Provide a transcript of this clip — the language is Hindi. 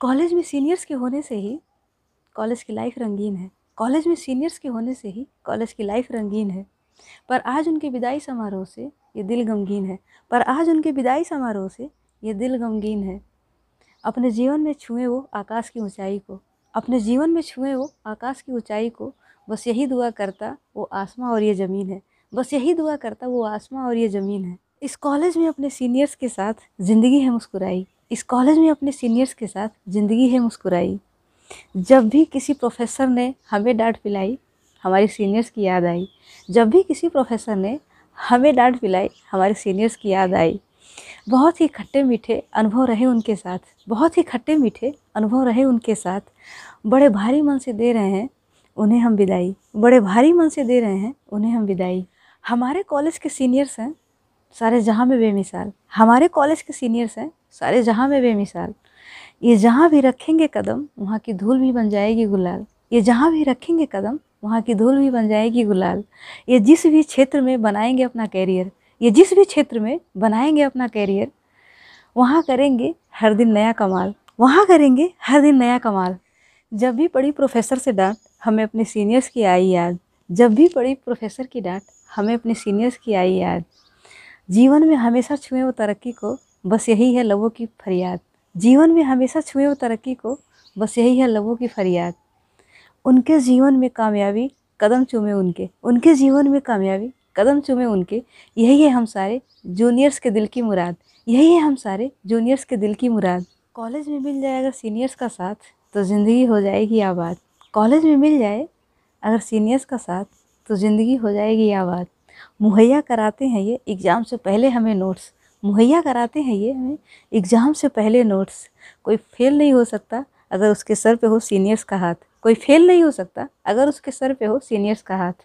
कॉलेज में सीनियर्स के होने से ही कॉलेज की लाइफ रंगीन है। कॉलेज में सीनियर्स के होने से ही कॉलेज की लाइफ रंगीन है। पर आज उनके विदाई समारोह से ये दिल गमगीन है। पर आज उनके विदाई समारोह से ये दिल गमगीन है। अपने जीवन में छुए वो आकाश की ऊंचाई को, अपने जीवन में छुए वो आकाश की ऊंचाई को, बस यही दुआ करता वो आसमां और ये ज़मीन है। बस यही दुआ करता वो आसमां और ये ज़मीन है। इस कॉलेज में अपने सीनियर्स के साथ ज़िंदगी है मुस्कुराई। इस कॉलेज में अपने सीनियर्स के साथ ज़िंदगी है मुस्कुराई। जब भी किसी प्रोफेसर ने हमें डांट पिलाई, हमारे सीनियर्स की याद आई। जब भी किसी प्रोफेसर ने हमें डांट पिलाई, हमारे सीनियर्स की याद आई। बहुत ही खट्टे मीठे अनुभव रहे उनके साथ। बहुत ही खट्टे मीठे अनुभव रहे उनके साथ। बड़े भारी मन से दे रहे हैं उन्हें हम विदाई। बड़े भारी मन से दे रहे हैं उन्हें हम विदाई। हमारे कॉलेज के सीनियर्स हैं सारे जहाँ में बेमिसाल। हमारे कॉलेज के सीनियर्स हैं, सारे जहाँ में बेमिसाल। ये जहाँ भी रखेंगे कदम, वहाँ की धूल भी बन जाएगी गुलाल। ये जहाँ भी रखेंगे कदम, वहाँ की धूल भी बन जाएगी गुलाल। ये जिस भी क्षेत्र में बनाएँगे अपना कैरियर ये जिस भी क्षेत्र में बनाएँगे अपना कैरियर वहाँ करेंगे हर दिन नया कमाल। वहाँ करेंगे हर दिन नया कमाल। जब भी पढ़ी प्रोफेसर से डांट, हमें अपने सीनियर्स की आई याद। जब भी पढ़ी प्रोफेसर की डांट, हमें अपने सीनियर्स की आई याद। जीवन में हमेशा छुए वो तरक्की को बस यही है लबों की फरियाद। जीवन में हमेशा छुए वो तरक्की को बस यही है लबों की फरियाद। उनके जीवन में कामयाबी, कदम चूमे उनके। उनके जीवन में कामयाबी, कदम चूमे उनके। यही है हम सारे जूनियर्स के दिल की मुराद। यही है हम सारे जूनियर्स के दिल की मुराद। कॉलेज में मिल जाए अगर सीनियर्स का साथ तो ज़िंदगी हो जाएगी आबाद। कॉलेज में मिल जाए अगर सीनियर्स का साथ तो ज़िंदगी हो जाएगी आबाद। मुहैया कराते हैं ये एग्ज़ाम से पहले हमें नोट्स। मुहैया कराते हैं ये हमें एग्ज़ाम से पहले नोट्स। कोई फेल नहीं हो सकता अगर उसके सर पे हो सीनियर्स का हाथ। कोई फेल नहीं हो सकता अगर उसके सर पे हो सीनियर्स का हाथ।